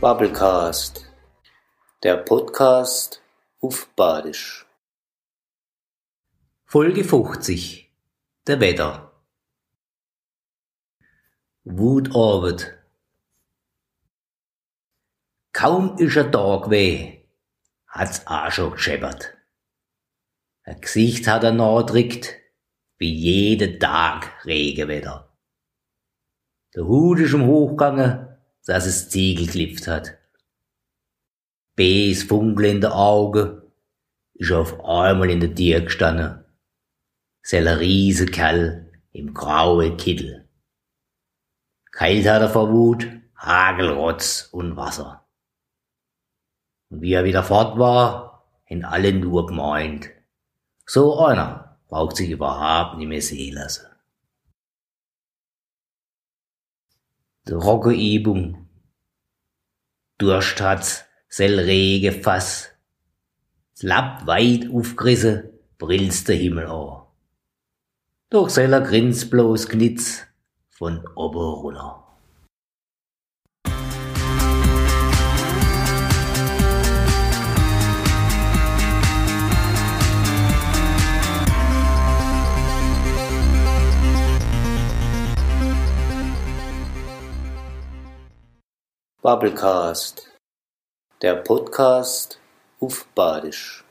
Bubblecast, der Podcast auf Badisch. Folge 50 Der Wetter Wutabend Kaum ist ein Tag weh, hat's auch schon gescheppert. Ein Gesicht hat er nachgedrückt, wie jeden Tag Regenwetter. Der Hut ist im Hochgange, dass es Ziegel geklipft hat. Bs funkelnde Augen ist auf einmal in der Tür gestanden. Seller Riesenkerl im grauen Kittel. Kalt hat er vor Wut, Hagelrotz und Wasser. Und wie er wieder fort war, haben alle nur gemeint. So einer braucht sich überhaupt nicht mehr sehen lassen. Die Rockeübung. Durst hat's, sell Rege Fass. Lapp weit aufgerissen, brillst der Himmel an. Doch seller grins bloß Knitz von oben. Bubblecast, der Podcast auf Badisch.